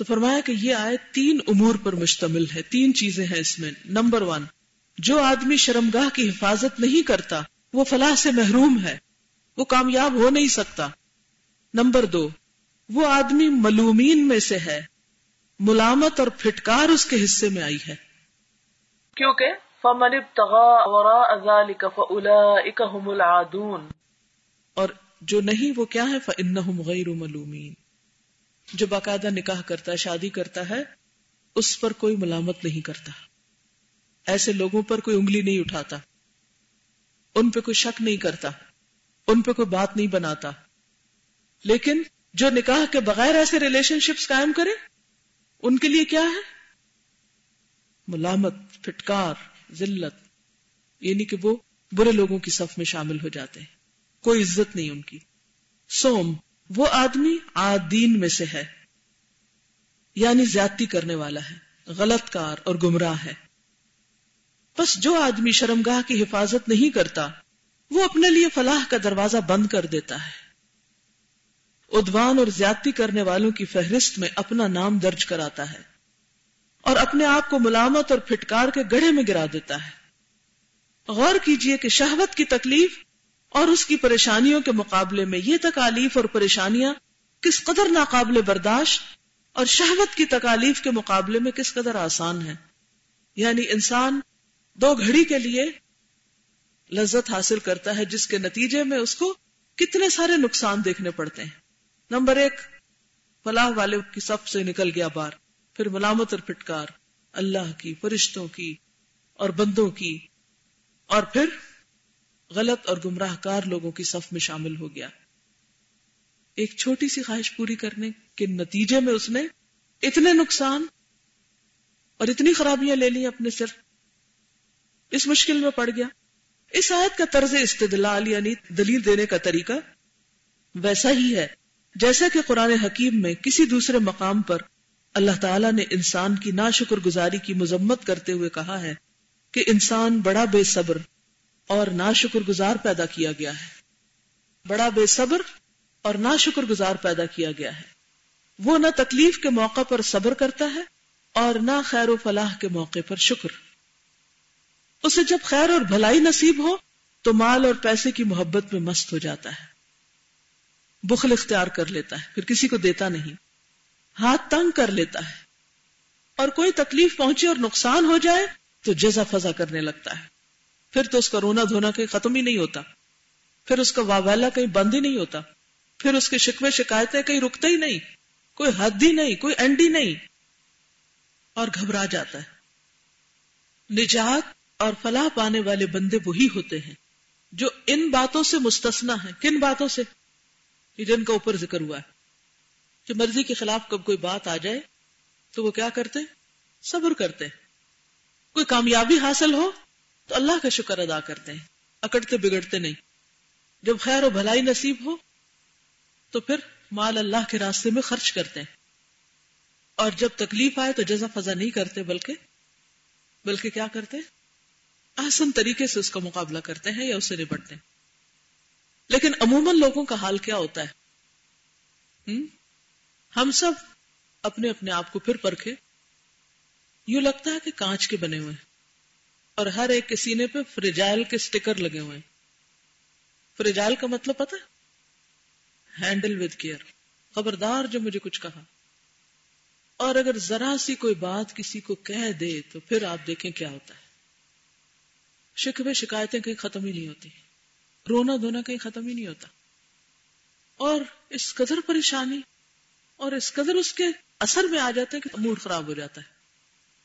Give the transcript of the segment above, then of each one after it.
تو فرمایا کہ یہ آئے تین امور پر مشتمل ہے تین چیزیں ہیں اس میں۔ نمبر ون جو آدمی شرمگاہ کی حفاظت نہیں کرتا وہ فلاح سے محروم ہے وہ کامیاب ہو نہیں سکتا۔ نمبر دو وہ آدمی ملومین میں سے ہے ملامت اور پھٹکار اس کے حصے میں آئی ہے۔ کیونکہ فمن وراء ذلك فاولئک هم العادون۔ اور جو نہیں وہ کیا ہے؟ فانہم غیر ملومین جو باقاعدہ نکاح کرتا ہے، شادی کرتا ہے، اس پر کوئی ملامت نہیں کرتا۔ ایسے لوگوں پر کوئی انگلی نہیں اٹھاتا۔ ان پہ کوئی شک نہیں کرتا۔ ان پہ کوئی بات نہیں بناتا۔ لیکن جو نکاح کے بغیر ایسے ریلیشن شپس قائم کرے، ان کے لیے کیا ہے؟ ملامت، پھٹکار، ذلت یعنی کہ وہ برے لوگوں کی صف میں شامل ہو جاتے ہیں۔ کوئی عزت نہیں ان کی۔ سوم وہ آدمی آدین میں سے ہے یعنی زیادتی کرنے والا ہے، غلط کار اور گمراہ ہے۔ بس جو آدمی شرمگاہ کی حفاظت نہیں کرتا، وہ اپنے لیے فلاح کا دروازہ بند کر دیتا ہے۔ ادوان اور زیادتی کرنے والوں کی فہرست میں اپنا نام درج کراتا ہے اور اپنے آپ کو ملامت اور پھٹکار کے گڑھے میں گرا دیتا ہے۔ غور کیجیے کہ شہوت کی تکلیف اور اس کی پریشانیوں کے مقابلے میں یہ تکالیف اور پریشانیاں کس قدر ناقابل برداشت اور شہوت کی تکالیف کے مقابلے میں کس قدر آسان ہے یعنی انسان دو گھڑی کے لیے لذت حاصل کرتا ہے جس کے نتیجے میں اس کو کتنے سارے نقصان دیکھنے پڑتے ہیں۔ نمبر ایک، فلاح والے کی سب سے نکل گیا بار، پھر ملامت اور پھٹکار، اللہ کی، فرشتوں کی اور بندوں کی اور پھر غلط اور گمراہ کار لوگوں کی صف میں شامل ہو گیا۔ ایک چھوٹی سی خواہش پوری کرنے کے نتیجے میں اس نے اتنے نقصان اور اتنی خرابیاں لے لی اپنے سر۔ اس مشکل میں پڑ گیا۔ اس آیت کا طرز استدلال یعنی دلیل دینے کا طریقہ ویسا ہی ہے۔ جیسا کہ قرآن حکیم میں کسی دوسرے مقام پر اللہ تعالیٰ نے انسان کی ناشکر گزاری کی مذمت کرتے ہوئے کہا ہے کہ انسان بڑا بے صبر اور ناشکر گزار پیدا کیا گیا ہے۔ بڑا بے صبر اور ناشکر گزار پیدا کیا گیا ہے۔ وہ نہ تکلیف کے موقع پر صبر کرتا ہے اور نہ خیر و فلاح کے موقع پر شکر۔ اسے جب خیر اور بھلائی نصیب ہو تو مال اور پیسے کی محبت میں مست ہو جاتا ہے۔ بخل اختیار کر لیتا ہے، پھر کسی کو دیتا نہیں۔ ہاتھ تنگ کر لیتا ہے۔ اور کوئی تکلیف پہنچے اور نقصان ہو جائے تو جزا فضا کرنے لگتا ہے۔ پھر تو اس کا رونا دھونا کہیں ختم ہی نہیں ہوتا۔ پھر اس کا واویلا کہیں بند ہی نہیں ہوتا۔ پھر اس کے شکوے شکایتیں کہیں رکتے ہی نہیں۔ کوئی حد ہی نہیں، کوئی اینڈ ہی نہیں۔ اور گھبرا جاتا ہے۔ نجات اور فلاح پانے والے بندے وہی ہوتے ہیں جو ان باتوں سے مستثنا ہے کن باتوں سے؟ جن کا اوپر ذکر ہوا ہے۔ کہ مرضی کے خلاف کب کوئی بات آ جائے تو وہ کیا کرتے؟ صبر کرتے۔ کوئی کامیابی حاصل ہو تو اللہ کا شکر ادا کرتے ہیں۔ اکڑتے بگڑتے نہیں۔ جب خیر و بھلائی نصیب ہو، تو پھر مال اللہ کے راستے میں خرچ کرتے ہیں۔ اور جب تکلیف آئے تو جزا فضا نہیں کرتے، بلکہ بلکہ کیا کرتے آسن طریقے سے اس کا مقابلہ کرتے ہیں یا اسے نپٹتے ہیں۔ لیکن عموماً لوگوں کا حال کیا ہوتا ہے؟ ہم سب اپنے اپنے آپ کو پھر پرکھے۔ یوں لگتا ہے کہ کانچ کے بنے ہوئے ہیں۔ اور ہر ایک کے سینے پہ فریجائل کے سٹیکر لگے ہوئے فریجائل کا مطلب پتا ہینڈل ود کیئر خبردار جو مجھے کچھ کہا۔ اور اگر ذرا سی کوئی بات کسی کو کہہ دے تو پھر آپ دیکھیں کیا ہوتا ہے۔ شکوے شکایتیں کہیں ختم ہی نہیں ہوتی۔ رونا دھونا کہیں ختم ہی نہیں ہوتا۔ اور اس قدر پریشانی اور اس قدر اس کے اثر میں آ جاتا ہے کہ موڈ خراب ہو جاتا ہے۔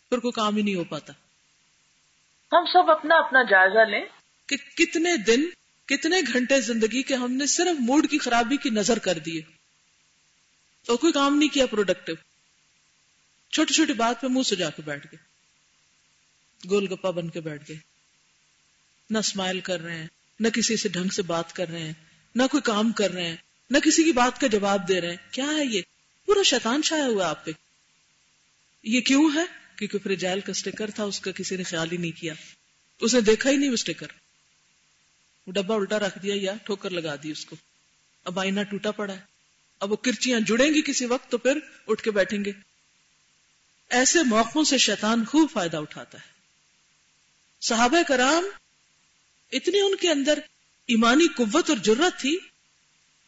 پھر کوئی کام ہی نہیں ہو پاتا۔ ہم سب اپنا اپنا جائزہ لیں۔ کہ کتنے دن، کتنے گھنٹے زندگی کے ہم نے صرف موڈ کی خرابی کی نظر کر دیے اور کوئی کام نہیں کیا پروڈکٹیو چھوٹی چھوٹی بات پہ منہ سجا کے بیٹھ گئے۔ گول گپا بن کے بیٹھ گئے۔ نہ اسمائل کر رہے ہیں، نہ کسی سے ڈھنگ سے بات کر رہے ہیں، نہ کوئی کام کر رہے ہیں، نہ کسی کی بات کا جواب دے رہے ہیں۔ کیا ہے یہ؟ پورا شیطان چھایا ہوا آپ پہ۔ یہ کیوں ہے؟ کیونکہ فریجائل کا اسٹیکر تھا، اس کا کسی نے خیال ہی نہیں کیا۔ اس نے دیکھا ہی نہیں وہ اسٹیکر وہ ڈبا الٹا رکھ دیا یا ٹھوکر لگا دی اس کو۔ اب آئینہ ٹوٹا پڑا ہے۔ اب وہ کرچیاں جڑیں گی کسی وقت تو پھر اٹھ کے بیٹھیں گے۔ ایسے موقعوں سے شیطان خوب فائدہ اٹھاتا ہے۔ صحابہ کرام اتنی ان کے اندر ایمانی قوت اور جرت تھی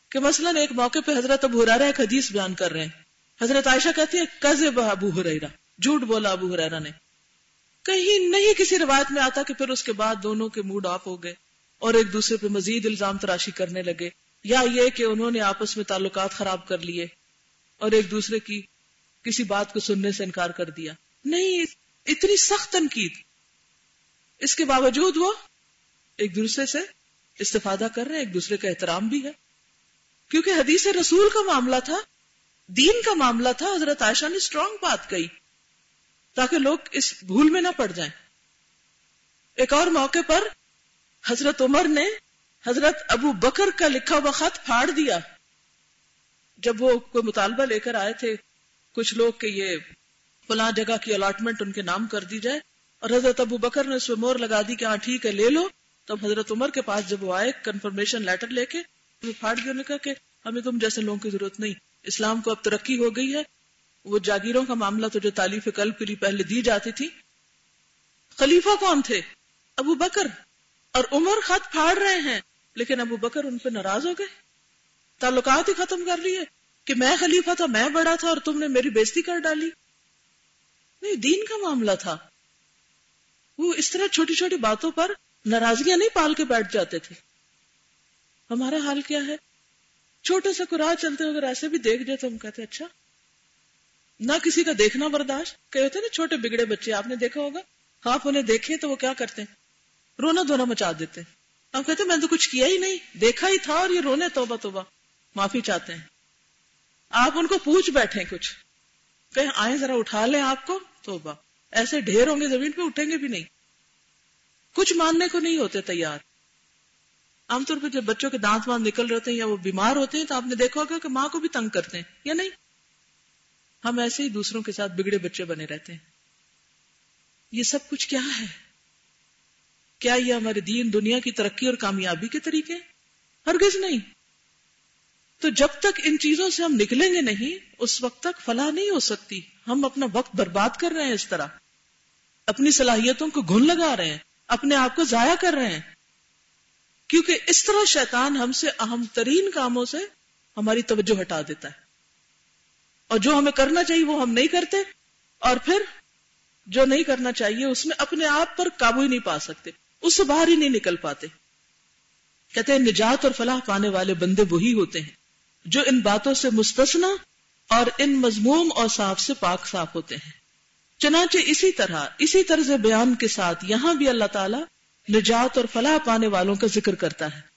کہ مثلا ایک موقع پہ حضرت ابو حرارا ایک حدیث بیان کر رہے ہیں۔ حضرت عائشہ کہتی ہے کز ابو حریرا جھوٹ بولا ابو حریرا نے۔ کہیں نہیں کسی روایت میں آتا کہ پھر اس کے بعد دونوں کے موڈ آف ہو گئے اور ایک دوسرے پہ مزید الزام تراشی کرنے لگے۔ یا یہ کہ انہوں نے آپس میں تعلقات خراب کر لیے اور ایک دوسرے کی کسی بات کو سننے سے انکار کر دیا۔ نہیں، اتنی سخت تنقید۔ اس کے باوجود وہ ایک دوسرے سے استفادہ کر رہے ہیں، ایک دوسرے کا احترام بھی ہے۔ کیونکہ حدیث رسول کا معاملہ تھا، دین کا معاملہ تھا، حضرت عائشہ نے اسٹرانگ بات کہی۔ تاکہ لوگ اس بھول میں نہ پڑ جائیں۔ ایک اور موقع پر حضرت عمر نے حضرت ابو بکر کا لکھا ہوا خط پھاڑ دیا۔ جب وہ کوئی مطالبہ لے کر آئے تھے، کچھ لوگ کہ یہ فلاں جگہ کی الاٹمنٹ ان کے نام کر دی جائے، اور حضرت ابو بکر نے اس پہ مور لگا دی کہ ہاں ٹھیک ہے، لے لو۔ تب حضرت عمر کے پاس جب وہ آئے کنفرمیشن لیٹر لے کے پھاڑ دیا کہا کہ ہمیں تم جیسے لوگوں کی ضرورت نہیں، اسلام کو اب ترقی ہو گئی ہے وہ جاگیروں کا معاملہ تو جو تعلیف قلب کے لیے پہلے دی جاتی تھی۔ خلیفہ کون تھے؟ ابو بکر اور عمر خط پھاڑ رہے ہیں، لیکن ابو بکر ان پہ ناراض ہو گئے۔ تعلقات ہی ختم کر رہی ہے کہ میں خلیفہ تھا، میں بڑا تھا اور تم نے میری بےزتی کر ڈالی۔ نہیں، دین کا معاملہ تھا۔ وہ اس طرح چھوٹی چھوٹی باتوں پر ناراضگیاں نہیں پال کے بیٹھ جاتے تھے۔ ہمارا حال کیا ہے؟ چھوٹے سے قرآن چلتے اگر ایسے بھی دیکھ جائے تو ہم کہتے اچھا نہ کسی کا دیکھنا برداشت۔ کہتے نا، چھوٹے بگڑے بچے، آپ نے دیکھا ہوگا۔ آپ انہیں دیکھے تو وہ کیا کرتے ہیں؟ رونا دھونا مچا دیتے ہم کہتے میں نے تو کچھ کیا ہی نہیں، دیکھا ہی تھا اور یہ رونے، توبہ توبہ۔ معافی چاہتے ہیں۔ آپ ان کو پوچھ بیٹھے کچھ۔ کہیں آئے ذرا اٹھا لیں آپ کو، توبہ۔ ایسے ڈھیر ہوں گے، زمین پہ اٹھیں گے بھی نہیں۔ کچھ ماننے کو نہیں ہوتے تیار۔ عام طور پہ جب بچوں کے دانت وانت نکل رہتے ہیں یا وہ بیمار ہوتے ہیں تو آپ نے دیکھا ہوگا کہ ماں کو بھی تنگ کرتے ہیں، یا نہیں؟ ہم ایسے ہی دوسروں کے ساتھ بگڑے بچے بنے رہتے ہیں۔ یہ سب کچھ کیا ہے؟ کیا یہ ہمارے دین، دنیا کی ترقی اور کامیابی کے طریقے ہرگز نہیں۔ تو جب تک ان چیزوں سے ہم نکلیں گے نہیں، اس وقت تک فلاح نہیں ہو سکتی۔ ہم اپنا وقت برباد کر رہے ہیں اس طرح۔ اپنی صلاحیتوں کو گھن لگا رہے ہیں، اپنے آپ کو ضائع کر رہے ہیں۔ کیونکہ اس طرح شیطان ہم سے اہم ترین کاموں سے ہماری توجہ ہٹا دیتا ہے۔ اور جو ہمیں کرنا چاہیے وہ ہم نہیں کرتے اور پھر جو نہیں کرنا چاہیے اس میں اپنے آپ پر قابو ہی نہیں پا سکتے، اس سے باہر ہی نہیں نکل پاتے۔ کہتے ہیں نجات اور فلاح پانے والے بندے وہی ہوتے ہیں جو ان باتوں سے مستثنا اور ان مضموم اور صاف سے پاک صاف ہوتے ہیں۔ چنانچہ اسی طرح، اسی طرز بیان کے ساتھ یہاں بھی اللہ تعالیٰ نجات اور فلاح پانے والوں کا ذکر کرتا ہے۔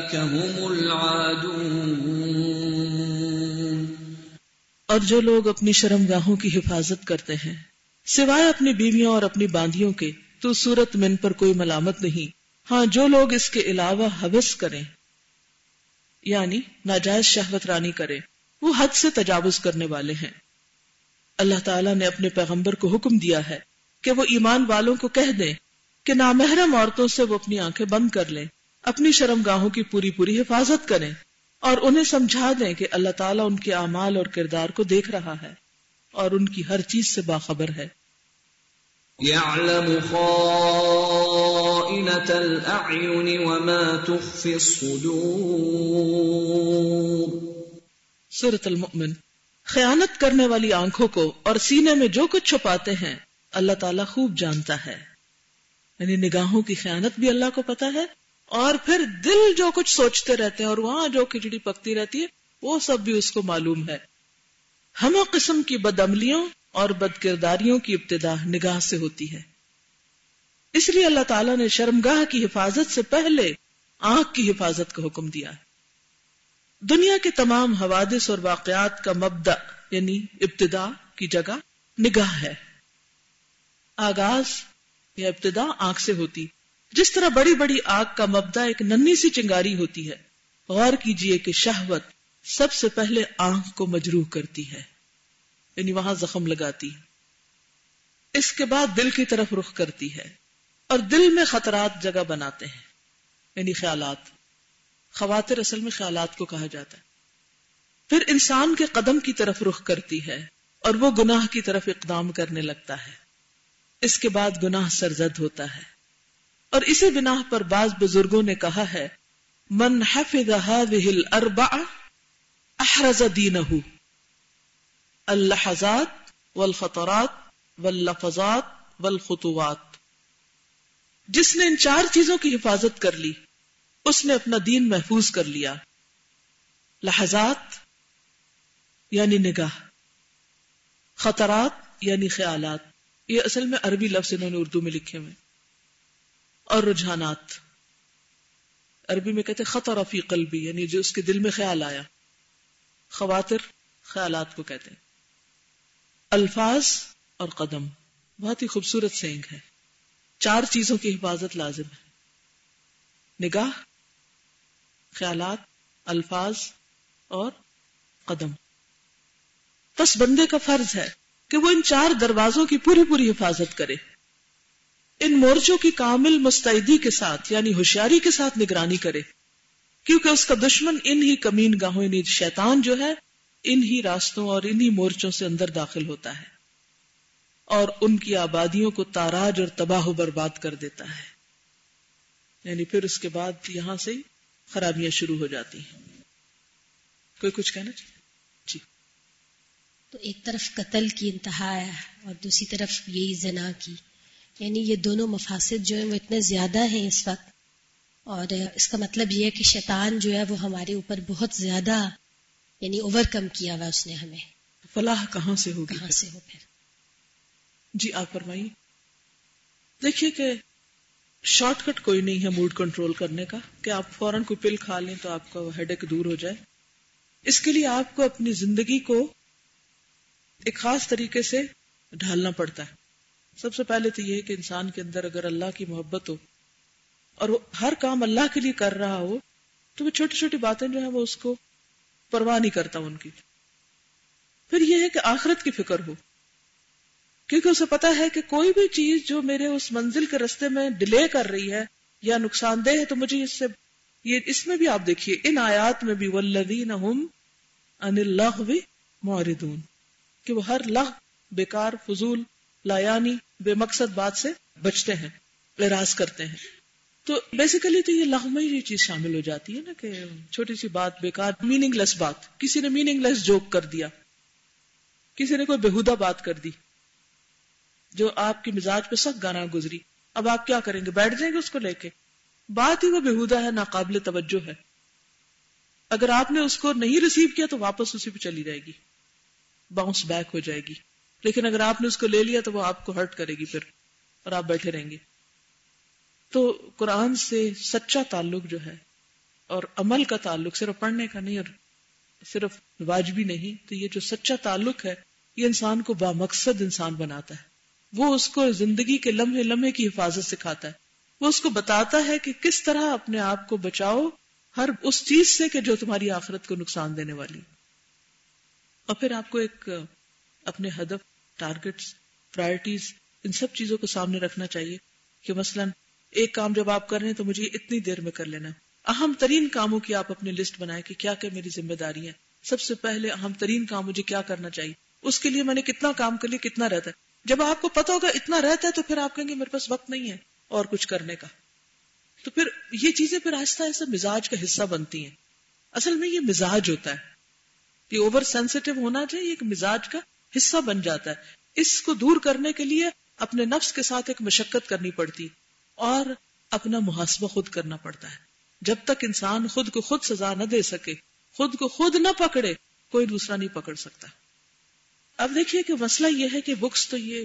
هم العادون۔ اور جو لوگ اپنی شرم گاہوں کی حفاظت کرتے ہیں، سوائے اپنی بیویوں اور اپنی باندیوں کے، تو صورت من پر کوئی ملامت نہیں۔ ہاں جو لوگ اس کے علاوہ حوث کریں یعنی ناجائز شہوت رانی کریں، وہ حد سے تجاوز کرنے والے ہیں۔ اللہ تعالیٰ نے اپنے پیغمبر کو حکم دیا ہے کہ وہ ایمان والوں کو کہہ دیں کہ نامحرم عورتوں سے وہ اپنی آنکھیں بند کر لیں۔ اپنی شرم گاہوں کی پوری پوری حفاظت کریں اور انہیں سمجھا دیں کہ اللہ تعالیٰ ان کے اعمال اور کردار کو دیکھ رہا ہے اور ان کی ہر چیز سے باخبر ہے۔ يعلم خائنة الأعين وما تخفي الصدور۔ سورة المؤمن خیانت کرنے والی آنکھوں کو اور سینے میں جو کچھ چھپاتے ہیں اللہ تعالیٰ خوب جانتا ہے۔ یعنی نگاہوں کی خیانت بھی اللہ کو پتا ہے اور پھر دل جو کچھ سوچتے رہتے ہیں اور وہاں جو کھچڑی پکتی رہتی ہے، وہ سب بھی اس کو معلوم ہے۔ ہم قسم کی بد عملیوں اور بد کرداریوں کی ابتدا نگاہ سے ہوتی ہے۔ اس لیے اللہ تعالیٰ نے شرمگاہ کی حفاظت سے پہلے آنکھ کی حفاظت کا حکم دیا ہے۔ دنیا کے تمام حوادث اور واقعات کا مبدا یعنی ابتدا کی جگہ نگاہ ہے۔ آغاز یا ابتدا آنکھ سے ہوتی۔ جس طرح بڑی بڑی آگ کا مبدا ایک ننی سی چنگاری ہوتی ہے، غور کیجیے کہ شہوت سب سے پہلے آنکھ کو مجروح کرتی ہے یعنی وہاں زخم لگاتی اس کے بعد دل کی طرف رخ کرتی ہے اور دل میں خطرات جگہ بناتے ہیں یعنی خیالات۔ خواتر اصل میں خیالات کو کہا جاتا ہے۔ پھر انسان کے قدم کی طرف رخ کرتی ہے اور وہ گناہ کی طرف اقدام کرنے لگتا ہے۔ اس کے بعد گناہ سرزد ہوتا ہے۔ اور اسی بنا پر بعض بزرگوں نے کہا ہے، من حفظ هذه الاربع احرز دینه. اللحظات والخطرات واللفظات والخطوات۔ جس نے ان چار چیزوں کی حفاظت کر لی، اس نے اپنا دین محفوظ کر لیا۔ لحظات یعنی نگاہ، خطرات یعنی خیالات۔ یہ اصل میں عربی لفظ انہوں نے اردو میں لکھے ہوئے۔ اور رجحانات۔ عربی میں کہتے خطر فی قلبی یعنی جو اس کے دل میں خیال آیا۔ خواتر خیالات کو کہتے ہیں۔ الفاظ اور قدم، بہت ہی خوبصورت سینگ ہے۔ چار چیزوں کی حفاظت لازم ہے۔ نگاہ، خیالات، الفاظ اور قدم۔ بس بندے کا فرض ہے کہ وہ ان چار دروازوں کی پوری پوری حفاظت کرے۔ ان مورچوں کی کامل مستعدی کے ساتھ یعنی ہوشیاری کے ساتھ نگرانی کرے، کیونکہ اس کا دشمن ان ہی کمین گاہوں یعنی شیطان جو ہے ان ہی راستوں اور انہی مورچوں سے اندر داخل ہوتا ہے، اور ان کی آبادیوں کو تاراج اور تباہ و برباد کر دیتا ہے۔ یعنی پھر اس کے بعد یہاں سے خرابیاں شروع ہو جاتی ہیں۔ کوئی کچھ کہنا چاہیے؟ جی۔ تو ایک طرف قتل کی انتہا ہے اور دوسری طرف یہی زنا کی۔ یعنی یہ دونوں مفاصد جو ہیں وہ اتنے زیادہ ہیں اس وقت اور اس کا مطلب یہ ہے کہ شیطان جو ہے وہ ہمارے اوپر بہت زیادہ یعنی اوور کم کیا ہوا اس نے ہمیں۔ فلاح کہاں سے ہو کہاں سے ہو پھر؟ جی آپ فرمائیے۔ دیکھیے کہ شارٹ کٹ کوئی نہیں ہے موڈ کنٹرول کرنے کا۔ کہ آپ فوراً کوئی پل کھا لیں تو آپ کا ہیڈ ایک دور ہو جائے۔ اس کے لیے آپ کو اپنی زندگی کو ایک خاص طریقے سے ڈھالنا پڑتا ہے۔ سب سے پہلے تو یہ کہ انسان کے اندر اگر اللہ کی محبت ہو اور وہ ہر کام اللہ کے لیے کر رہا ہو، تو وہ چھوٹی چھوٹی باتیں جو ہیں وہ اس کو پرواہ نہیں کرتا ان کی۔ پھر یہ ہے کہ آخرت کی فکر ہو۔ کیونکہ اسے پتا ہے کہ کوئی بھی چیز جو میرے اس منزل کے رستے میں ڈیلے کر رہی ہے یا نقصان دہ ہے، تو مجھے اس سے یہ اس میں بھی آپ دیکھیے، ان آیات میں بھی ولدین ان اللہ موردون کہ وہ ہر لغ بیکار، فضول، لایانی بے مقصد بات سے بچتے ہیں اراض کرتے ہیں۔ تو بیسیکلی تو یہ لغ میں یہ چیز شامل ہو جاتی ہے نا کہ چھوٹی سی بات، بیکار میننگ لیس بات۔ کسی نے میننگ لیس جوک کر دیا۔ کسی نے کوئی بےحدہ بات کر دی۔ جو آپ کی مزاج پہ سخت گانا گزری۔ اب آپ کیا کریں گے؟ بیٹھ جائیں گے اس کو لے کے۔ بات ہی وہ بےحدہ ہے، ناقابل توجہ ہے۔ اگر آپ نے اس کو نہیں ریسیو کیا تو واپس اسی پہ چلی جائے گی۔ باؤنس بیک ہو جائے گی۔ لیکن اگر آپ نے اس کو لے لیا تو وہ آپ کو ہرٹ کرے گی پھر اور آپ بیٹھے رہیں گے۔ تو قرآن سے سچا تعلق جو ہے اور عمل کا تعلق صرف پڑھنے کا نہیں اور صرف واجبی نہیں، تو یہ جو سچا تعلق ہے، یہ انسان کو بامقصد انسان بناتا ہے۔ وہ اس کو زندگی کے لمحے لمحے کی حفاظت سکھاتا ہے۔ وہ اس کو بتاتا ہے کہ کس طرح اپنے آپ کو بچاؤ ہر اس چیز سے کہ جو تمہاری آخرت کو نقصان دینے والی۔ اور پھر آپ کو ایک اپنے ہدف ٹارگیٹس پرائرٹیز ان سب چیزوں کو سامنے رکھنا چاہیے کہ مثلا ایک کام جب آپ کر رہے ہیں تو مجھے اتنی دیر میں کر لینا اہم ترین کاموں کی آپ اپنی لسٹ بنائیں کہ کیا کیا میری ذمہ داری ہے سب سے پہلے اہم ترین کام مجھے کیا کرنا چاہیے؟ اس کے لیے میں نے کتنا کام کر لیا، کتنا رہتا ہے۔ جب آپ کو پتا ہوگا اتنا رہتا ہے تو پھر آپ کہیں گے میرے پاس وقت نہیں ہے اور کچھ کرنے کا۔ تو پھر یہ چیزیں پھر آہستہ آہستہ مزاج کا حصہ بنتی ہیں۔ اصل میں یہ مزاج ہوتا ہے۔ یہ اوور سینسٹیو ہونا چاہیے ایک مزاج کا حصہ بن جاتا ہے۔ اس کو دور کرنے کے لیے اپنے نفس کے ساتھ ایک مشقت کرنی پڑتی اور اپنا محاسبہ خود کرنا پڑتا ہے۔ جب تک انسان خود کو خود سزا نہ دے سکے، خود کو خود نہ پکڑے، کوئی دوسرا نہیں پکڑ سکتا۔ اب دیکھیے کہ مسئلہ یہ ہے کہ بکس تو یہ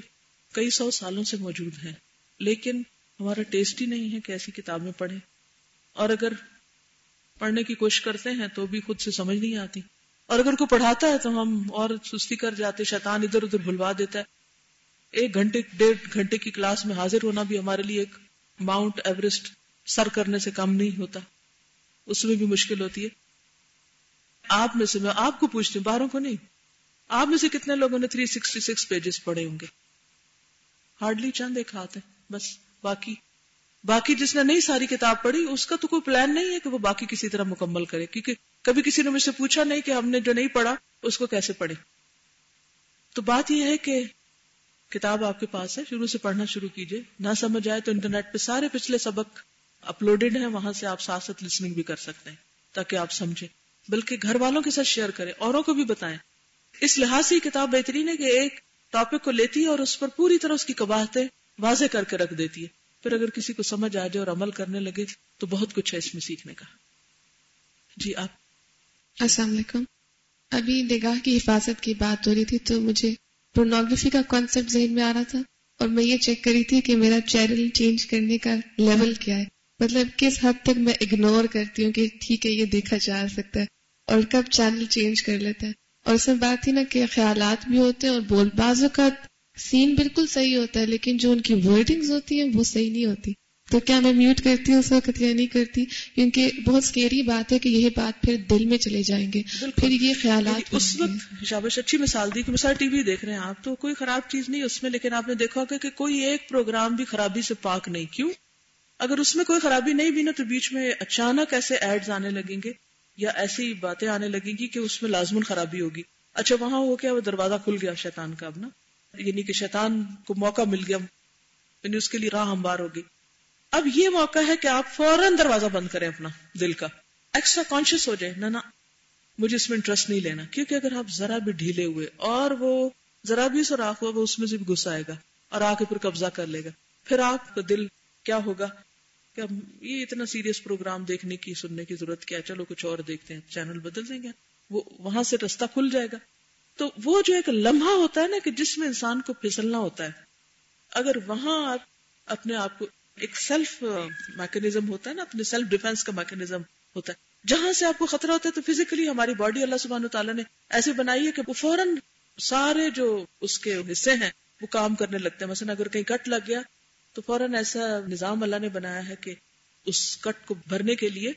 کئی سو سالوں سے موجود ہیں، لیکن ہمارا ٹیسٹ ہی نہیں ہے کہ ایسی کتابیں پڑھیں۔ اور اگر پڑھنے کی کوشش کرتے ہیں تو بھی خود سے سمجھ نہیں آتی۔ اور اگر کوئی پڑھاتا ہے تو ہم اور سستی کر جاتے، شیطان ادھر ادھر بھلوا دیتا ہے۔ ایک گھنٹے، ڈیڑھ گھنٹے کی کلاس میں حاضر ہونا بھی ہمارے لیے ایک ماؤنٹ ایوریسٹ سر کرنے سے کم نہیں ہوتا۔ اس میں بھی مشکل ہوتی ہے۔ آپ میں سے میں آپ کو پوچھتی ہوں، باہروں کو نہیں؟ آپ میں سے کتنے لوگوں نے 366 پیجز پڑھے ہوں گے؟ ہارڈلی چند ایک ہاتھ ہے بس باقی۔ باقی جس نے نہیں ساری کتاب پڑھی، اس کا تو کوئی پلان نہیں ہے کہ وہ باقی کسی طرح مکمل کرے، کیونکہ کبھی کسی نے مجھ سے پوچھا نہیں کہ ہم نے جو نہیں پڑھا، اس کو کیسے پڑھے تو بات یہ ہے کہ کتاب آپ کے پاس ہے، شروع سے پڑھنا شروع کیجیے نہ سمجھ آئے تو انٹرنیٹ پہ سارے پچھلے سبق اپلوڈیڈ ہیں، وہاں سے آپ ساتھ ساتھ لسننگ بھی کر سکتے ہیں، تاکہ آپ سمجھیں۔ بلکہ گھر والوں کے ساتھ شیئر کریں، اوروں کو بھی بتائیں۔ اس لحاظ سے کتاب بہترین ہے کہ ایک ٹاپک کو لیتی ہے اور اس پر پوری طرح اس کی کباہتیں واضح کر کے رکھ دیتی ہے۔ پھر اگر کسی کو سمجھ آ جائے اور عمل کرنے لگے تو بہت کچھ ہے اس میں سیکھنے کا۔ جی آپ السلام علیکم۔ ابھی نگاہ کی حفاظت کی بات ہو رہی تھی تو مجھے پورنوگرافی کا کانسیپٹ ذہن میں آ رہا تھا اور میں یہ چیک کری تھی کہ میرا چینل چینج کرنے کا لیول کیا ہے۔ مطلب کس حد تک میں اگنور کرتی ہوں کہ ٹھیک ہے، یہ دیکھا جا سکتا ہے اور کب چینل چینج کر لیتا ہے۔ اور اس میں بات تھی نا کہ خیالات بھی ہوتے ہیں اور بول بازو کا سین بالکل صحیح ہوتا ہے، لیکن جو ان کی ورڈنگز ہوتی ہیں وہ صحیح نہیں ہوتی۔ تو کیا میں میوٹ کرتی ہوں اس وقت؟ یا نہیں کرتی؟ کیونکہ بہت سکیری بات ہے کہ یہ بات پھر دل میں چلے جائیں گے۔ پھر یہ خیالات اس وقت شابش اچھی مثال دی کہ مثال ٹی وی دیکھ رہے ہیں آپ تو کوئی خراب چیز نہیں اس میں لیکن آپ نے دیکھا ہوگا کہ کوئی ایک پروگرام بھی خرابی سے پاک نہیں۔ کیوں؟ اگر اس میں کوئی خرابی نہیں بھی نا تو بیچ میں اچانک ایسے ایڈز آنے لگیں گے یا ایسی باتیں آنے لگیں گی کہ اس میں لازمن خرابی ہوگی۔ اچھا وہاں ہو کیا وہ دروازہ کھل گیا شیطان کا اب نا؟ یعنی کہ شیطان کو موقع مل گیا یعنی اس کے لیے راہ ہموار ہوگی۔ اب یہ موقع ہے کہ آپ فوراً دروازہ بند کریں اپنا دل کا۔ ایکسٹرا کانشیس ہو جائے نہ مجھے اس میں انٹرسٹ نہیں لینا۔ کیونکہ اگر آپ ذرا بھی ڈھیلے ہوئے اور وہ ذرا بھی سوراخ ہوا، وہ اس میں سے بھی گھس آئے گا اور آ کے پھر قبضہ کر لے گا۔ پھر آپ کا دل کیا ہوگا؟ کہ یہ اتنا سیریس پروگرام دیکھنے کی، سننے کی ضرورت کیا چلو کچھ اور دیکھتے ہیں چینل بدل دیں گے۔ وہ وہاں سے رستہ کھل جائے گا۔ تو وہ جو ایک لمحہ ہوتا ہے نا کہ جس میں انسان کو پھسلنا ہوتا ہے، اگر وہاں آپ اپنے آپ کو ایک سیلف میکنیزم ہوتا ہے نا، اپنے سیلف ڈیفینس کا میکنیزم ہوتا ہے۔ جہاں سے آپ کو خطرہ ہوتا ہے تو فزیکلی ہماری باڈی اللہ سبحانہ تعالیٰ نے ایسے بنائی ہے کہ وہ فوراً سارے جو اس کے حصے ہیں، وہ کام کرنے لگتے ہیں۔ مثلا اگر کہیں کٹ لگ گیا تو فوراً ایسا نظام اللہ نے بنایا ہے کہ اس کٹ کو بھرنے کے لیے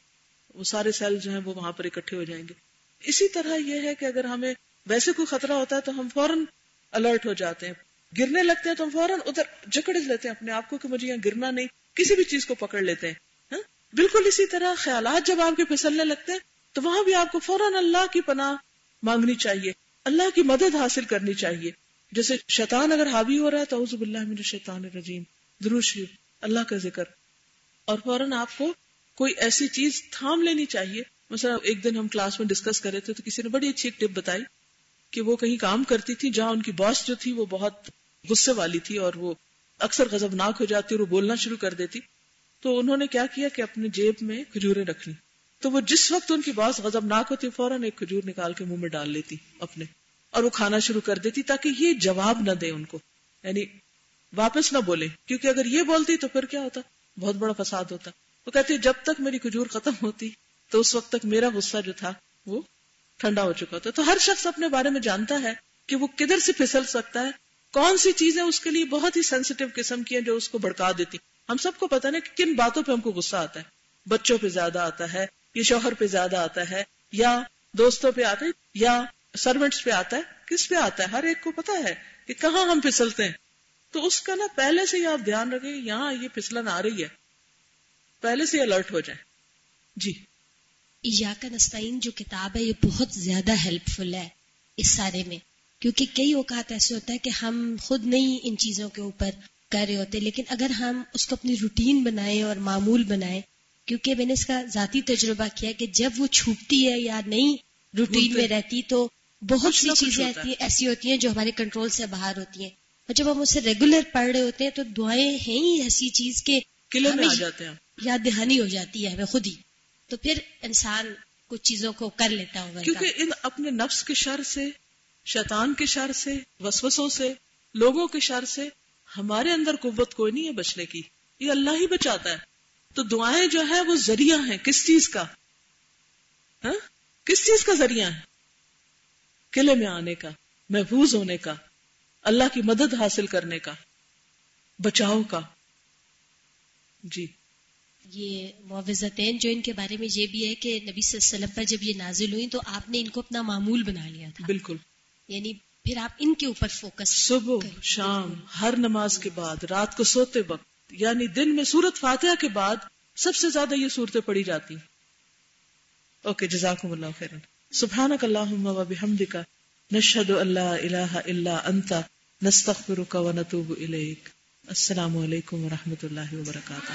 وہ سارے سیل جو ہیں وہ وہاں پر اکٹھے ہو جائیں گے۔ اسی طرح یہ ہے کہ اگر ہمیں ویسے کوئی خطرہ ہوتا ہے تو ہم فوراً الرٹ ہو جاتے ہیں۔ گرنے لگتے ہیں تو ہم فوراً ادھر جکڑ لیتے ہیں اپنے آپ کو کہ مجھے یہاں گرنا نہیں، کسی بھی چیز کو پکڑ لیتے ہیں ہاں؟ بالکل اسی طرح خیالات جب آپ کے پھسلنے لگتے ہیں تو وہاں بھی آپ کو فوراً اللہ کی پناہ مانگنی چاہیے، اللہ کی مدد حاصل کرنی چاہیے۔ جیسے شیطان اگر حاوی ہو رہا ہے تو اعوذ باللہ من الشیطان الرجیم۔ دروش اللہ کا ذکر۔ اور فوراً آپ کو کوئی ایسی چیز تھام لینی چاہیے۔ مثلا ایک دن ہم کلاس میں ڈسکس کر رہے تھے تو کسی نے بڑی اچھی ایک ٹپ بتائی کہ وہ کہیں کام کرتی تھی جہاں ان کی باس جو تھی وہ بہت غصے والی تھی اور وہ اکثر غضبناک ہو جاتی اور وہ بولنا شروع کر دیتی۔ تو انہوں نے کیا کیا کہ اپنے جیب میں کھجوریں رکھنی تو وہ جس وقت ان کی باس غضبناک ہوتی فوراً ایک کھجور نکال کے منہ میں ڈال لیتی اپنے اور وہ کھانا شروع کر دیتی تاکہ یہ جواب نہ دے ان کو۔ یعنی واپس نہ بولے، کیونکہ اگر یہ بولتی تو پھر کیا ہوتا؟ بہت بڑا فساد ہوتا۔ وہ کہتی جب تک میری کھجور ختم ہوتی تو اس وقت تک میرا غصہ جو تھا وہ ٹھنڈا ہو چکا ہوتا۔ تو ہر شخص اپنے بارے میں جانتا ہے کہ وہ کدھر سے پھسل سکتا ہے کون سی چیزیں اس کے لیے بہت ہی سینسیٹیو قسم کی ہیں جو اس کو بھڑکا دیتی ہم سب کو پتا نا کہ کن باتوں پہ ہم کو غصہ آتا ہے۔ بچوں پہ زیادہ آتا ہے، یا شوہر پہ زیادہ آتا ہے، یا دوستوں پہ آتا ہے، یا سروینٹس پہ آتا ہے۔ کس پہ آتا ہے؟ ہر ایک کو پتا ہے کہ کہاں ہم پھسلتے ہیں۔ تو اس کا نا پہلے سے ہی آپ دھیان رکھیں، یہاں یہ پھسلن آ رہی ہے۔ پہلے سے الرٹ ہو جائیں۔ جی۔ یا کا نستعین جو کتاب ہے، یہ بہت زیادہ ہیلپ فل ہے اس سارے میں۔ کیونکہ کئی اوقات ایسے ہوتا ہے کہ ہم خود نہیں ان چیزوں کے اوپر کر رہے ہوتے لیکن اگر ہم اس کو اپنی روٹین بنائیں اور معمول بنائیں کیونکہ میں نے اس کا ذاتی تجربہ کیا کہ جب وہ چھوٹتی ہے یا نہیں روٹین میں رہتی تو بہت سی چیزیں ایسی ہوتی ہیں جو ہمارے کنٹرول سے باہر ہوتی ہیں۔ اور جب ہم اسے ریگولر پڑھ رہے ہوتے ہیں تو دعائیں ہیں ہی ایسی چیز کے یاد دہانی ہو جاتی ہے ہمیں خود ہی۔ تو پھر انسان کچھ چیزوں کو کر لیتا ہوگا۔ کیونکہ ان اپنے نفس کے شر سے شیطان کے شر سے وسوسوں سے لوگوں کے شر سے ہمارے اندر قوت کوئی نہیں ہے بچنے کی۔ یہ اللہ ہی بچاتا ہے۔ تو دعائیں جو ہے وہ ذریعہ ہیں۔ کس چیز کا؟ ہاں؟ کس چیز کا ذریعہ ہے قلعے میں آنے کا محفوظ ہونے کا اللہ کی مدد حاصل کرنے کا بچاؤ کا۔ جی۔ یہ معوضتین جو ان کے بارے میں یہ بھی ہے کہ نبی صلی اللہ علیہ وسلم پر جب یہ نازل ہوئی تو آپ نے ان کو اپنا معمول بنا لیا تھا۔ بالکل۔ یعنی پھر آپ ان کے اوپر فوکس صبح۔ شام ہر نماز کے بعد رات کو سوتے وقت یعنی دن میں سورت فاتحہ کے بعد سب سے زیادہ یہ صورتیں پڑھی جاتی۔ اوکے جزاکم اللہ خیرن۔ سبحانک اللہم و بحمدک نشہد ان لا الہ الا انت نستغفرک و نتوب الیک۔ السلام علیکم و رحمۃ اللہ وبرکاتہ۔